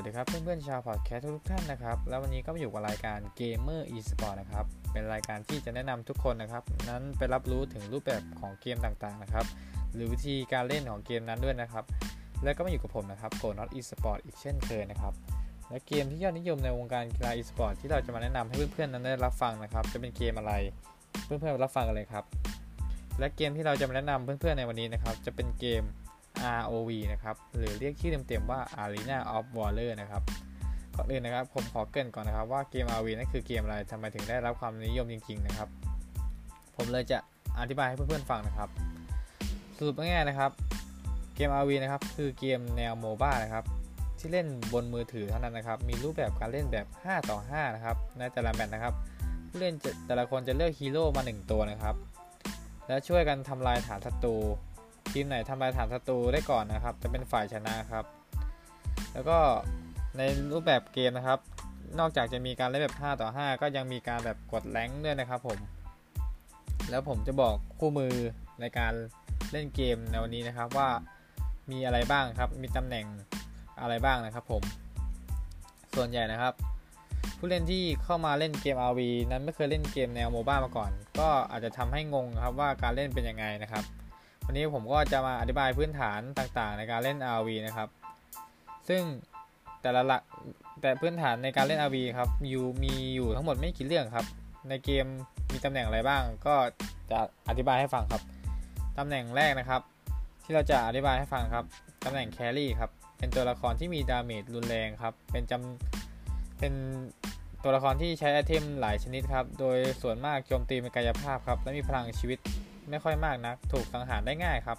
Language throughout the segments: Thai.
สวัสดีครับเพื่อนๆชาวพอดแคสต์ทุกท่านนะครับ แล้ววันนี้ก็มาอยู่กับรายการ Gamer Esport นะครับ เป็นรายการที่จะแนะนำทุกคนนะครับ นั้นไปรับรู้ถึงรูปแบบของเกมต่างๆนะครับ หรือวิธีการเล่นของเกมนั้นด้วยนะครับ แล้วก็มาอยู่กับผมนะครับโกนอตอีสปอร์ตอีกเช่นเคยนะครับ และเกมที่ยอดนิยมในวงการกีฬาอีสปอร์ตที่เราจะมาแนะนำให้เพื่อนๆนั้นได้รับฟังนะครับ จะเป็นเกมอะไร เพื่อนๆรับฟังกันเลยครับ และเกมที่เราจะมาแนะนำเพื่อนๆในวันนี้นะครับ จะเป็นเกม ROV นะครับ หรือเรียกชื่อเต็มๆว่า Arena of Valor นะครับก่อนอื่นนะครับ ผมขอเกริ่นก่อนนะครับว่าเกม ROV นั่นคือเกมอะไรทำไมถึงได้รับความนิยมจริง ๆ นะครับ ผมเลยจะอธิบายให้เพื่อนๆฟังนะครับ สรุปง่ายๆนะครับ เกม ROV นะครับ คือเกมแนวโมบ้านะครับ ที่เล่นบนมือถือเท่านั้นนะครับ มีรูปแบบการเล่นแบบ 5 ต่อ 5 นะครับ ในแต่ละแมตช์นะครับผู้เล่นแต่ละคนจะเลือกฮีโร่มา 1 ตัวนะครับ และช่วยกันทำลายฐานศัตรู ทีมไหนทำลายฐานศัตรูได้ก่อนนะครับ จะเป็นฝ่ายชนะครับ แล้วก็ในรูปแบบเกมนะครับ นอกจากจะมีการเล่นแบบ 5 ต่อ 5 ก็ยังมีการแบบกดแรงด้วยนะครับผม แล้วผมจะบอกคู่มือในการเล่นเกมในวันนี้นะครับว่ามีอะไรบ้างครับ มีตำแหน่งอะไรบ้างนะครับผม ส่วนใหญ่นะครับ ผู้เล่นที่เข้ามาเล่นเกม RV นั้นไม่เคยเล่นเกมแนวโมบ้ามาก่อน ก็อาจจะทำให้งงครับว่าการเล่นเป็นยังไงนะครับ วันนี้ผมก็จะมาอธิบายพื้นฐานต่างๆ ในการเล่น RV นะครับ ซึ่งแต่ละหลักแต่พื้นฐานในการเล่น RV ครับอยู่มีอยู่ทั้งหมดไม่กี่เรื่องครับ ในเกมมีตำแหน่งอะไรบ้าง ก็จะอธิบายให้ฟังครับตำแหน่งแรกนะครับ ที่เราจะอธิบายให้ฟังครับตำแหน่งแครี่ครับเป็นตัวละครที่มีดาเมจรุนแรงครับเป็นจำเป็นตัวละครที่ใช้ไอเทมหลายชนิดครับ โดยส่วนมากโจมตีเป็นกายภาพครับ และมีพลังชีวิต ไม่ค่อยมากนัก ถูกสังหารได้ง่ายครับ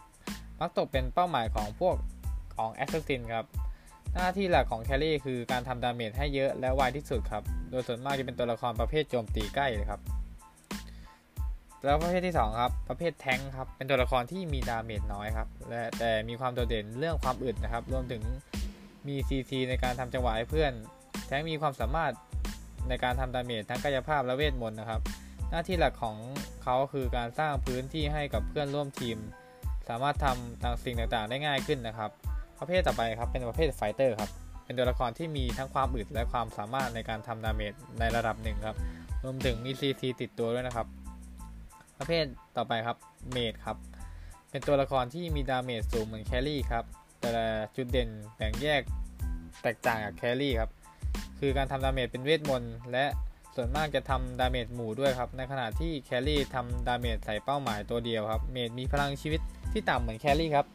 มักตกเป็นเป้าหมายของพวกของ assassin ครับ หน้าที่หลักของ carry คือการทำ damage ให้เยอะและไวที่สุดครับ โดยส่วนมากจะเป็นตัวละครประเภทโจมตีไกลเลยครับ แล้วประเภทที่ 2 ครับ ประเภทแทงครับ เป็นตัวละครที่มี damage น้อยครับ และแต่มีความโดดเด่นเรื่องความอึดนะครับ รวมถึงมี CC ในการทำจังหวะให้เพื่อน แทงมีความสามารถในการทำ damage ทั้งกายภาพและเวทมนต์นะครับ หน้าที่หลักของเขาคือการสร้างพื้นที่ให้กับเพื่อนร่วมทีม สามารถทำต่างสิ่งต่างๆ ได้ง่ายขึ้นนะครับ ประเภทต่อไปครับเป็นประเภท fighter ครับเป็นตัวละครที่มีทั้งความอึดและความสามารถในการทำ damage ในระดับหนึ่งครับรวมถึงมีซีซีติดตัวด้วยนะครับ ประเภทต่อไปครับ mage ครับเป็นตัวละครที่มี damage สูงเหมือน carry ครับแต่จุดเด่นแบ่งแยกแตกต่างจาก carry ครับคือการทำ damage เป็นเวทมนต์และ ส่วนมากจะทำ damage หมู่ด้วยครับ ในขณะที่ carry ทำ damage ใส่เป้าหมายตัวเดียวครับ mage มีพลังชีวิตที่ต่ำเหมือน carry ครับ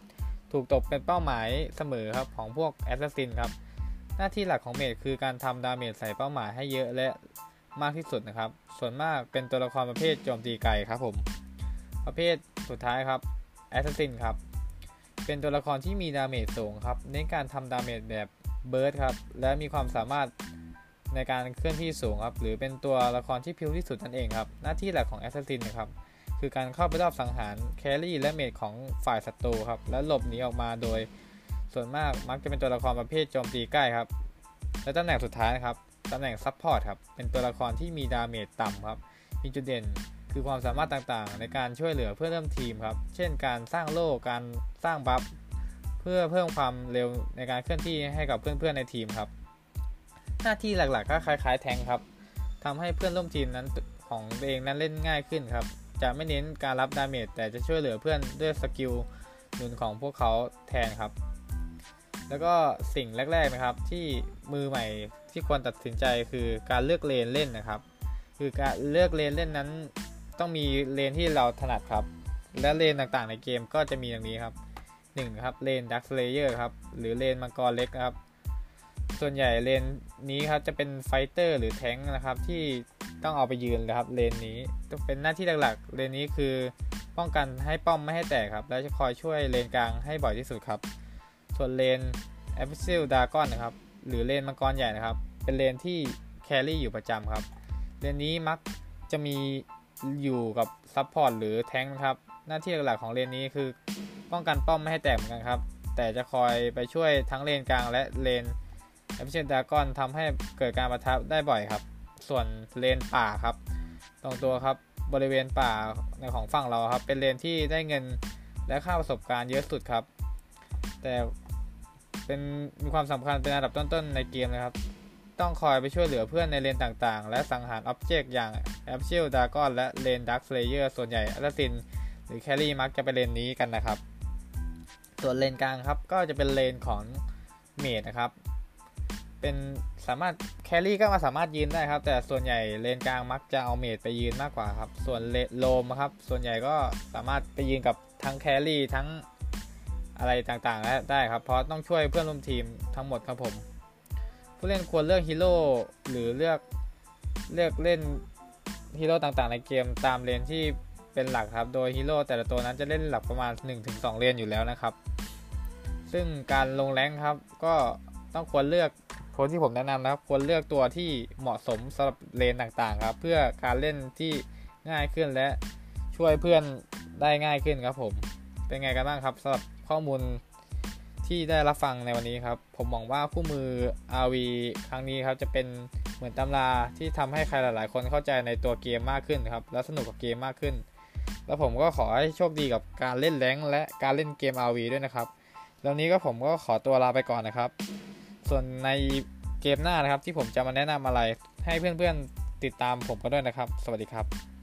ถูกตกเป็นเป้าหมายเสมอครับของพวก assassin ครับ หน้าที่หลักของ mage คือการทำ damage ใส่เป้าหมายให้เยอะและมากที่สุดนะครับ ส่วนมากเป็นตัวละครประเภทโจมตีไกลครับผม ประเภทสุดท้ายครับ assassin ครับ เป็นตัวละครที่มี damage สูงครับในการทำ damage แบบ burst ครับ และมีความสามารถ ในการเคลื่อนที่สูงครับหรือเป็นตัวละครที่พลิ้วที่สุดนั่นเองครับ หน้าที่หลักของ assassin นะครับคือการเข้าไปลอบสังหาร carry และ mage ของฝ่ายศัตรูครับและหลบหนีออกมาโดย ส่วนมากมักจะเป็นตัวละครประเภทโจมตีใกล้ครับและตำแหน่งสุดท้ายนะครับตำแหน่ง support ครับเป็นตัวละครที่มี damage ต่ำครับมีจุดเด่นคือความสามารถต่างๆ ในการช่วยเหลือเพื่อนร่วมทีมครับเช่น การสร้างโล่การสร้าง buff เพื่อเพิ่มความเร็วในการเคลื่อนที่ให้กับเพื่อนๆในทีมครับ หน้าที่หลักๆ ก็คล้ายๆ แทงครับทำให้เพื่อนร่วมทีมนั้นของตัวเองนั้นเล่นง่ายขึ้นครับ จะไม่เน้นการรับ damage แต่จะช่วยเหลือเพื่อนด้วย skill หนุนของพวกเขาแทนครับ แล้วก็สิ่งแรก ๆนะครับ ที่มือใหม่ที่ควรตัดสินใจคือการเลือกเลนเล่นนะครับ คือการเลือกเลนเล่นนั้น ต้องมีเลนที่เราถนัดครับ และเลนต่างๆในเกมก็จะมีอย่างนี้ครับ1ครับ lane Dark Slayer ครับหรือเลนมังกรเล็กครับ ส่วนใหญ่เลนนี้ครับจะเป็น fighter หรือแท้งนะครับที่ต้องเอาไปยืนนะครับเลนนี้ต้องเป็นหน้าที่หลักๆเลนนี้คือป้องกันให้ป้อมไม่ให้แตกครับ และจะคอยช่วยเลนกลางให้บ่อยที่สุดครับ ส่วน lane Abyssal Dragon นะครับหรือเลนมังกรใหญ่นะครับ เป็นเลนที่ carry อยู่ประจำครับเลนนี้มักจะมีอยู่กับ support หรือแท้งนะครับ หน้าที่หลักๆของเลนนี้คือ ป้องกันป้อมไม่ให้แตกเหมือนกันครับ แต่จะคอยไปช่วยทั้งเลนกลางและ lane Abyssal Dragon ทำให้เกิดการประทับได้บ่อยครับ ส่วนเลนป่าครับ ตรงตัวครับบริเวณป่าในของฝั่งเราครับ เป็นเลนที่ได้เงินและค่าประสบการณ์เยอะสุดครับ แต่เป็นมีความสำคัญเป็นอันดับต้นๆในเกมนะครับ ต้องคอยไปช่วยเหลือเพื่อนในเลนต่างๆ และสังหาร object อย่าง Abyssal Dragon และ lane Dark Slayer ส่วนใหญ่อัลติน หรือ carry มักจะไปเลนนี้กันนะครับ ส่วนเลนกลางครับก็จะเป็นเลนของmage นะครับ เป็นสามารถ carry ก็มาสามารถยืนได้ครับ แต่ส่วนใหญ่เลนกลางมักจะเอา mage ไปยืนมากกว่าครับ ส่วน lane roam ครับ ส่วนใหญ่ก็สามารถไปยืนกับทั้ง carry ทั้งอะไรต่างๆได้ครับ เพราะต้องช่วยเพื่อนร่วมทีมทั้งหมดครับผม ผู้เล่นควรเลือกฮีโร่หรือเลือกเลือกเล่นฮีโร่ต่างๆ ในเกมตามเลนที่เป็นหลักครับ โดยฮีโร่แต่ละตัวนั้นจะเล่นหลักประมาณ 1-2 เลนอยู่แล้วนะครับ ซึ่งการลงแรงครับก็ต้องควรเลือก คนที่ผมแนะนำนะครับ ควรเลือกตัวที่เหมาะสมสำหรับเลนต่างๆ ครับ เพื่อการเล่นที่ง่ายขึ้นและช่วยเพื่อนได้ง่ายขึ้นครับผม เป็นไงกันบ้างครับสำหรับข้อมูลที่ได้รับฟังในวันนี้ครับ ผมหวังว่าคู่มือ RV ครั้งนี้ครับจะเป็นเหมือนตำราที่ทำให้ใครหลาย ๆ คนเข้าใจในตัวเกมมากขึ้นครับ และสนุกกับเกมมากขึ้น แล้วผมก็ขอให้โชคดีกับการเล่นแรงและการเล่นเกม RV ด้วยนะครับแล้วนี้ก็ผมก็ขอตัวลาไปก่อนนะครับ ส่วนในเกมหน้านะครับที่ผมจะมาแนะนำอะไร ให้เพื่อนๆติดตามผมกันด้วยนะครับ สวัสดีครับ